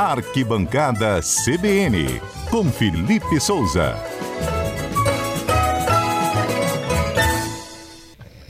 Arquibancada CBN, com Felipe Souza.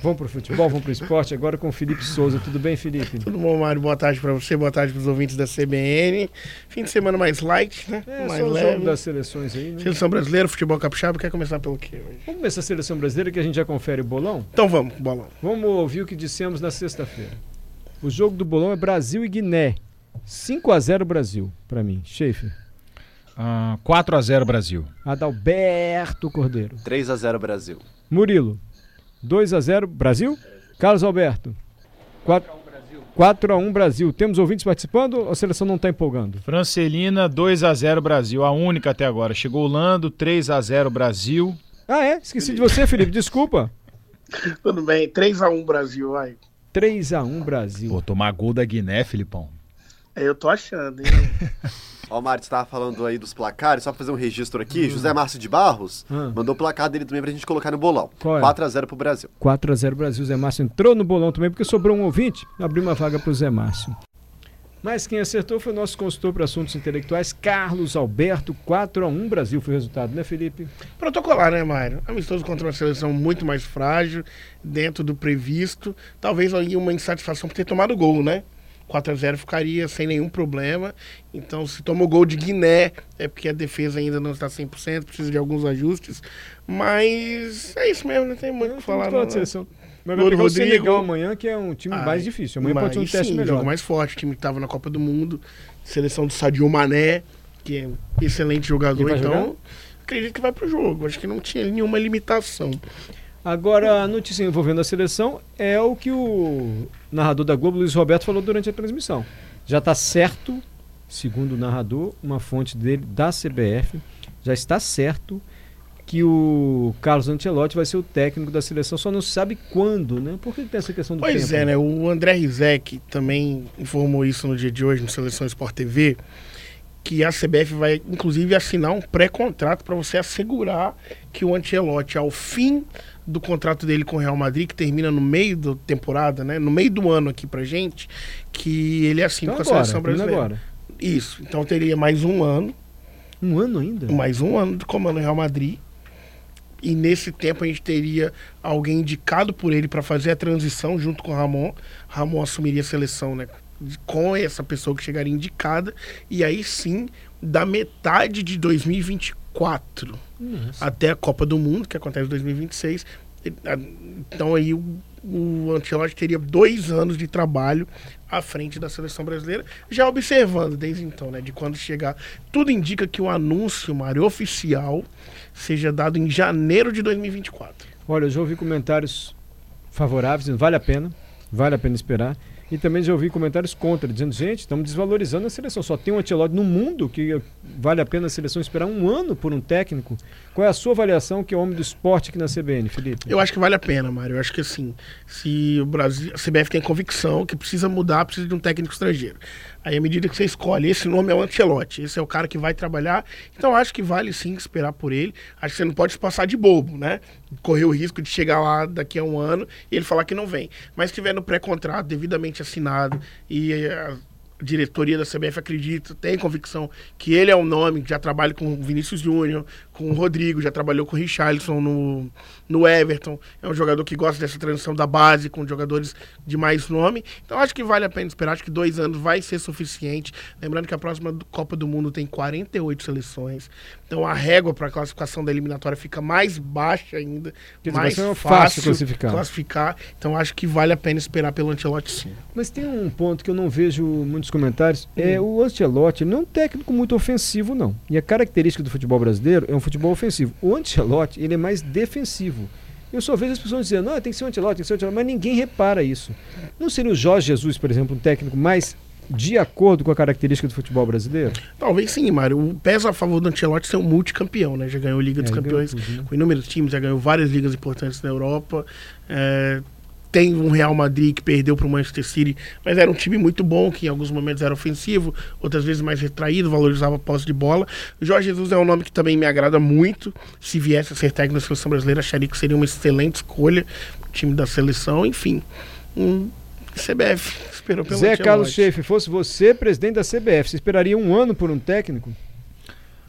Vamos pro futebol, vamos pro esporte, agora com o Felipe Souza. Tudo bem, Felipe? Tudo bom, Mário? Boa tarde para você, boa tarde para os ouvintes da CBN. Fim de semana mais light, né? É, mais só o leve. das seleções aí, né? Seleção brasileira, futebol capixaba, quer começar pelo quê hoje? Vamos começar a seleção brasileira que a gente já confere o bolão? Então vamos, bolão. Vamos ouvir o que dissemos na sexta-feira. O jogo do bolão é Brasil e Guiné. 5 a 0 Brasil, pra mim. Schaefer. Ah, 4 a 0 Brasil. Adalberto Cordeiro. 3 a 0 Brasil. Murilo. 2 a 0 Brasil. Carlos Alberto. 4, 4 a 1 Brasil. Temos ouvintes participando ou a seleção não está empolgando? Francelina 2 a 0 Brasil, a única até agora. Chegou o Lando 3 a 0 Brasil. Ah, é? Esqueci de você, Felipe. Desculpa. Tudo bem, 3x1 Brasil, vai. 3 a 1 Brasil. Pô, tomar gol da Guiné, Filipão. É, eu tô achando, hein? Ó, o Mário, você tava falando aí dos placares, só pra fazer um registro aqui. José Márcio de Barros Hum. mandou o placar dele também pra gente colocar no bolão. Qual é? 4 a 0 pro Brasil. 4 a 0 Brasil. Zé Márcio entrou no bolão também porque sobrou um ouvinte. Abriu uma vaga para o Zé Márcio. Mas quem acertou foi o nosso consultor para assuntos intelectuais, Carlos Alberto. 4 a 1 Brasil foi o resultado, né, Felipe? Protocolar, né, Mário? Amistoso contra uma seleção muito mais frágil, dentro do previsto. Talvez aí uma insatisfação por ter tomado gol, né? 4x0 ficaria sem nenhum problema. Então, se toma o gol de Guiné, é porque a defesa ainda não está 100%, precisa de alguns ajustes. Mas é isso mesmo, não tem muito o que falar. Não. Mas vai Louro pegar o. Senegal amanhã, que é um time mais difícil. Amanhã pode ser um teste sim, melhor. jogo mais forte, time que estava na Copa do Mundo, seleção do Sadio Mané, que é um excelente jogador, então jogar? acredito que vai pro jogo. Acho que não tinha nenhuma limitação. Agora, a notícia envolvendo a seleção é o que o narrador da Globo, Luiz Roberto, falou durante a transmissão. Já está certo, segundo o narrador, uma fonte dele da CBF, já está certo que o Carlos Ancelotti vai ser o técnico da seleção, só não se sabe quando, né? Por que tem essa questão do Pois tempo? é, né? O André Rizek também informou isso no dia de hoje no Seleção Sport TV, que a CBF vai, inclusive, assinar um pré-contrato para você assegurar que o Ancelotti, ao fim do contrato dele com o Real Madrid, que termina no meio da temporada, né? No meio do ano aqui pra gente, que ele assine Então com a agora, seleção termina brasileira. agora. Isso. Então teria mais um ano, Um ano ainda? mais um ano de comando Real Madrid. E nesse tempo a gente teria alguém indicado por ele para fazer a transição junto com o Ramon. Ramon assumiria a seleção, né? Com essa pessoa que chegaria indicada. E aí sim, da metade de 2024 Nossa. até a Copa do Mundo, que acontece em 2026. ele- a- Então aí o, o Ancelotti teria dois anos de trabalho à frente da seleção brasileira, já observando desde então, né, de quando chegar. Tudo indica que o anúncio, Mário, oficial seja dado em janeiro de 2024. Olha, eu já ouvi comentários favoráveis, vale a pena, vale a pena esperar. E também já ouvi comentários contra, dizendo, gente, estamos desvalorizando a seleção. Só tem um Ancelotti no mundo que vale a pena a seleção esperar um ano por um técnico. Qual é a sua avaliação, que é homem do esporte aqui na CBN, Felipe? Eu acho que vale a pena, Mário. Eu acho que assim, se o Brasil, a CBF tem convicção que precisa mudar, precisa de um técnico estrangeiro. Aí à medida que você escolhe, esse nome é o Ancelotti, esse é o cara que vai trabalhar. Então acho que vale sim esperar por ele. Acho que você não pode se passar de bobo, né? Correr o risco de chegar lá daqui a um ano e ele falar que não vem. Mas se tiver no pré-contrato devidamente assinado e eh, diretoria da CBF acredita, tem convicção que ele é um nome, já trabalha com o Vinícius Júnior, com o Rodrigo, já trabalhou com o Richarlison no, no Everton. É um jogador que gosta dessa transição da base com jogadores de mais nome. Então acho que vale a pena esperar. Acho que dois anos vai ser suficiente. Lembrando que a próxima Copa do Mundo tem 48 seleções. Então a régua para a classificação da eliminatória fica mais baixa ainda. Dizer, mais fácil, fácil classificar. classificar. Então acho que vale a pena esperar pelo Ancelotti sim. Mas tem um ponto que eu não vejo muitos comentários. É o Ancelotti não é um técnico muito ofensivo, não. E a característica do futebol brasileiro é um futebol ofensivo. O Ancelotti, ele é mais defensivo. Eu só vejo as pessoas dizendo, não, tem que ser o Ancelotti, tem que ser o Ancelotti, mas ninguém repara isso. Não seria o Jorge Jesus, por exemplo, um técnico mais de acordo com a característica do futebol brasileiro? Talvez sim, Mário. O pesa a favor do Ancelotti ser um multicampeão, né? Já ganhou Liga dos É, Campeões ganhou tudo, né? com inúmeros times, já ganhou várias ligas importantes na Europa. É, tem um Real Madrid que perdeu para o Manchester City, mas era um time muito bom, que em alguns momentos era ofensivo, outras vezes mais retraído, valorizava a posse de bola. O Jorge Jesus é um nome que também me agrada muito. Se viesse a ser técnico da seleção brasileira, acharia que seria uma excelente escolha, o time da seleção, enfim. Um CBF esperou pelo Zé. Carlos Schaefer, fosse você presidente da CBF, você esperaria um ano por um técnico?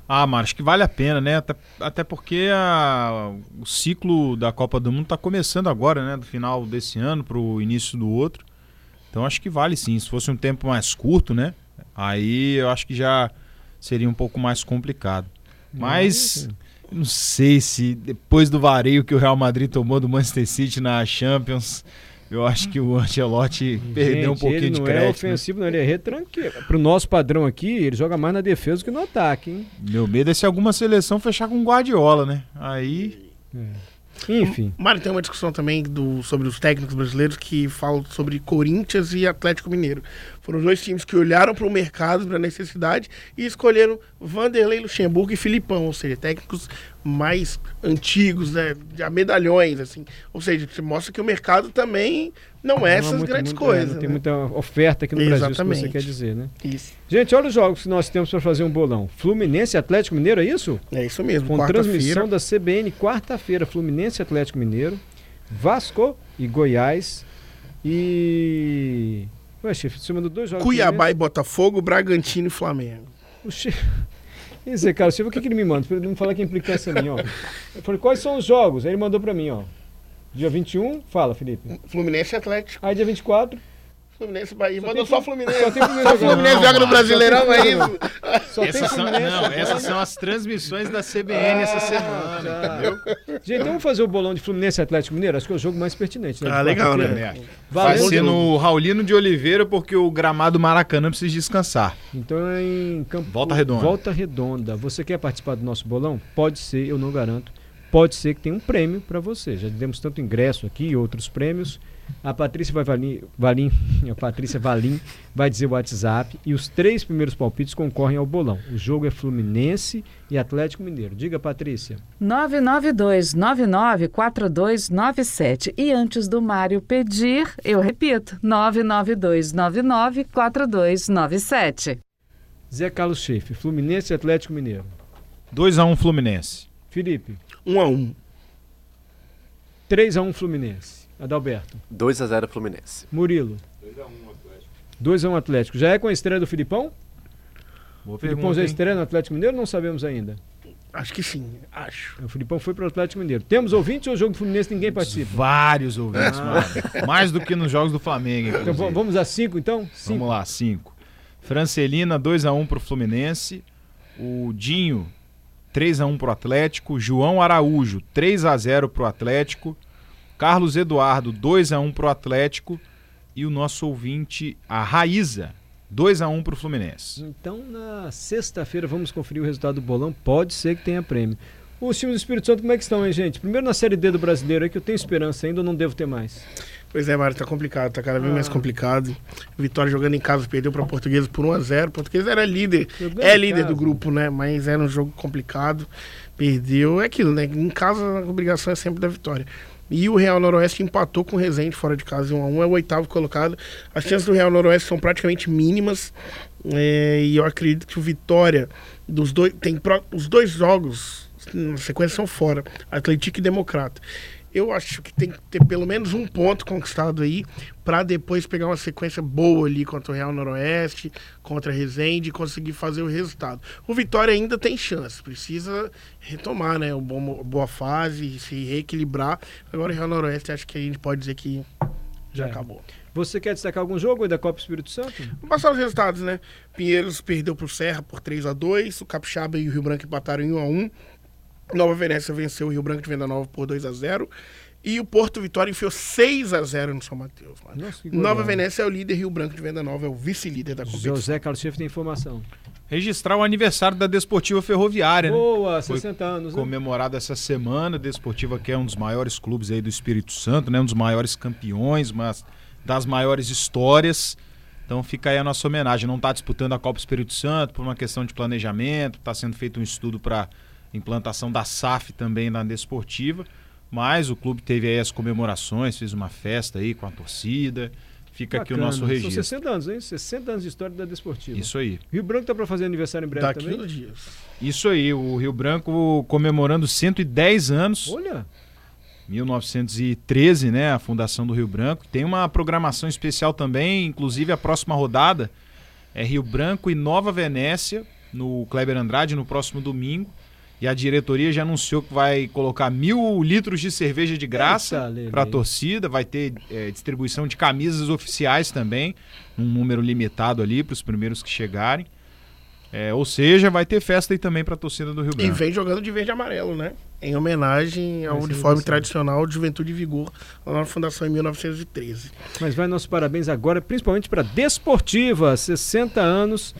Ah, mano, acho que vale a pena, né? Até, até porque a- o ciclo da Copa do Mundo tá começando agora, né? Do final desse ano pro início do outro. Então acho que vale sim. Se fosse um tempo mais curto, né? Aí eu acho que já seria um pouco mais complicado. Mas não sei se depois do vareio que o Real Madrid tomou do Manchester City na Champions, eu acho que o Ancelotti perdeu um Gente, pouquinho ele de não é crédito. né? ofensivo, não, ele é retranqueiro. Pro nosso padrão aqui, ele joga mais na defesa do que no ataque, hein? Meu medo é se alguma seleção fechar com Guardiola, né? Aí Enfim. Mário, tem uma discussão também do, sobre os técnicos brasileiros que falam sobre Corinthians e Atlético Mineiro. Foram dois times que olharam para o mercado, para a necessidade e escolheram Vanderlei Luxemburgo e Filipão, ou seja, técnicos mais antigos, né, de medalhões, assim. Ou seja, você mostra que o mercado também não é Não há essas muito- grandes muito- é, coisas. não tem né? muita oferta aqui no Brasil, isso que você Exatamente. quer dizer, né? Isso. Gente, olha os jogos que nós temos para fazer um bolão. Fluminense Atlético Mineiro, é isso? É isso mesmo. Com transmissão da CBN, quarta-feira, Fluminense Atlético Mineiro, Vasco e Goiás e... Ué, chefe, você mandou dois jogos. Cuiabá e Botafogo, Bragantino e Flamengo. O chefe... E Zé Carlos Silva, o que, que ele me manda? Pra ele não falar que é implicância minha, ó. Eu falei, quais são os jogos? Aí ele mandou pra mim, ó. Dia 21, fala, Felipe. Fluminense e Atlético. Aí dia 24, Fluminense Bahia. Só Mandou tem só Flu- Fluminense. só Fluminense Só Fluminense joga no Brasileirão, é isso? só essas são, Fluminense. não, essas são as transmissões da CBN essa semana. Tá. Gente, então vamos fazer o bolão de Fluminense e Atlético Mineiro? Acho que é o jogo mais pertinente. Né, Ah, legal, né? Vai ser no Raulino de Oliveira porque o gramado Maracanã precisa descansar. Então é em Campo... Volta Redonda. Volta Redonda. Você quer participar do nosso bolão? Pode ser, eu não garanto. Pode ser que tenha um prêmio para você. Já demos tanto ingresso aqui e outros prêmios. A Patrícia vai Valim, Valim, a Patrícia Valim vai dizer o WhatsApp e os três primeiros palpites concorrem ao bolão. O jogo é Fluminense e Atlético Mineiro. Diga, Patrícia. 992-994297. E antes do Mário pedir, eu repito, 992-994297. Zé Carlos Schaefer, Fluminense e Atlético Mineiro. 2x1 Fluminense. Felipe, Um a um. 3x1 Fluminense. Adalberto. 2x0 Fluminense. Murilo. 2x1 Atlético. Já é com a estreia do Filipão? Boa O Filipão já estreia no Atlético Mineiro? Não sabemos ainda. Acho que sim, acho. O Filipão foi para o Atlético Mineiro. Temos ouvintes ou o jogo do Fluminense ninguém participa? Vários ouvintes, Ah. mano. Mais do que nos jogos do Flamengo, Então inclusive. v- vamos a 5 então? 5. Vamos lá, 5. Francelina, 2x1 pro Fluminense. O Dinho, 3x1 pro Atlético. João Araújo, 3x0 pro Atlético. Carlos Eduardo, 2x1 pro Atlético. E o nosso ouvinte, a Raíza, 2x1 pro Fluminense. Então na sexta-feira vamos conferir o resultado do bolão. Pode ser que tenha prêmio. Os times do Espírito Santo, como é que estão, hein, gente? Primeiro na Série D do Brasileiro aí, que eu tenho esperança ainda, ou não devo ter mais. Pois é, Mário, tá complicado, tá cada vez Ah. mais complicado. Vitória jogando em casa, perdeu pra Portuguesa por 1x0. Portuguesa era líder, Jogando é líder casa. do grupo, né? Mas era um jogo complicado. Perdeu, é aquilo, né? Em casa a obrigação é sempre da vitória. E o Real Noroeste empatou com o Resende fora de casa em 1x1, é o oitavo colocado. As chances do Real Noroeste são praticamente mínimas. é, e eu acredito que o Vitória dos dois. Tem pro- os dois jogos na sequência são fora. Atlético e Democrata. Eu acho que tem que ter pelo menos um ponto conquistado aí para depois pegar uma sequência boa ali contra o Real Noroeste, contra a Resende e conseguir fazer o resultado. O Vitória ainda tem chance, precisa retomar, né, o bom, boa fase, se reequilibrar. Agora o Real Noroeste acho que a gente pode dizer que já É. acabou. Você quer destacar algum jogo aí da Copa Espírito Santo? Vamos passar os resultados, né? Pinheiros perdeu pro Serra por 3 a 2 o Capixaba e o Rio Branco empataram em 1 a 1 Nova Venécia venceu o Rio Branco de Venda Nova por 2 a 0 E o Porto Vitória enfiou 6 a 0 no São Mateus. mano. Nossa, Nova. Venécia é o líder, Rio Branco de Venda Nova é o vice-líder da competição. José Carlos Schaefer tem informação. Registrar o aniversário da Desportiva Ferroviária, né? Boa, Foi 60 anos, né? comemorado essa semana. Desportiva que é um dos maiores clubes aí do Espírito Santo, né? Um dos maiores campeões, mas das maiores histórias. Então fica aí a nossa homenagem. Não está disputando a Copa Espírito Santo por uma questão de planejamento. Está sendo feito um estudo para implantação da SAF também na Desportiva. Mas o clube teve aí as comemorações, fez uma festa aí com a torcida. Fica aqui o Bacana. nosso São registro. 60 anos, hein? 60 anos de história da Desportiva. Isso aí. Rio Branco tá para fazer aniversário em breve Daqui também? dias. Isso aí, o Rio Branco comemorando 110 anos. Olha, 1913, né, a fundação do Rio Branco. Tem uma programação especial também, inclusive a próxima rodada é Rio Branco e Nova Venécia, no Kleber Andrade, no próximo domingo. E a diretoria já anunciou que vai colocar mil litros de cerveja de graça para a torcida. Vai ter é, distribuição de camisas oficiais também, um número limitado ali para os primeiros que chegarem. É, ou seja, vai ter festa aí também para a torcida do Rio E Branco. vem jogando de verde e amarelo, né? Em homenagem ao uniforme tradicional de Juventude e Vigor, lá na fundação em 1913. Mas vai nossos parabéns agora, principalmente para Desportiva, 60 anos.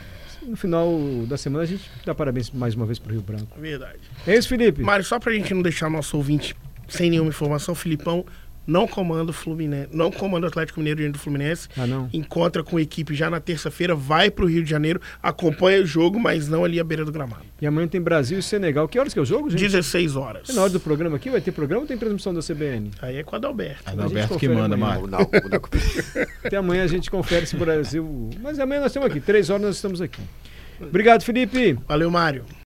No final da semana a gente dá parabéns mais uma vez para o Rio Branco. Verdade. É isso, Felipe? Mário, só pra gente não deixar nosso ouvinte sem nenhuma informação, Filipão não comanda o Fluminense, não comanda o Atlético Mineiro diante do Fluminense. Ah, não. Encontra com a equipe já na terça-feira, vai pro Rio de Janeiro, acompanha o jogo, mas não ali à beira do gramado. E amanhã tem Brasil e Senegal. Que horas que é o jogo, gente? 16 horas. É na hora do programa aqui? Vai ter programa ou tem transmissão da CBN? Aí é com a Adalberto. É A o gente Alberto que manda, não. Até amanhã a gente confere se o Brasil. Mas amanhã nós estamos aqui. Três horas nós estamos aqui. Obrigado, Felipe. Valeu, Mário.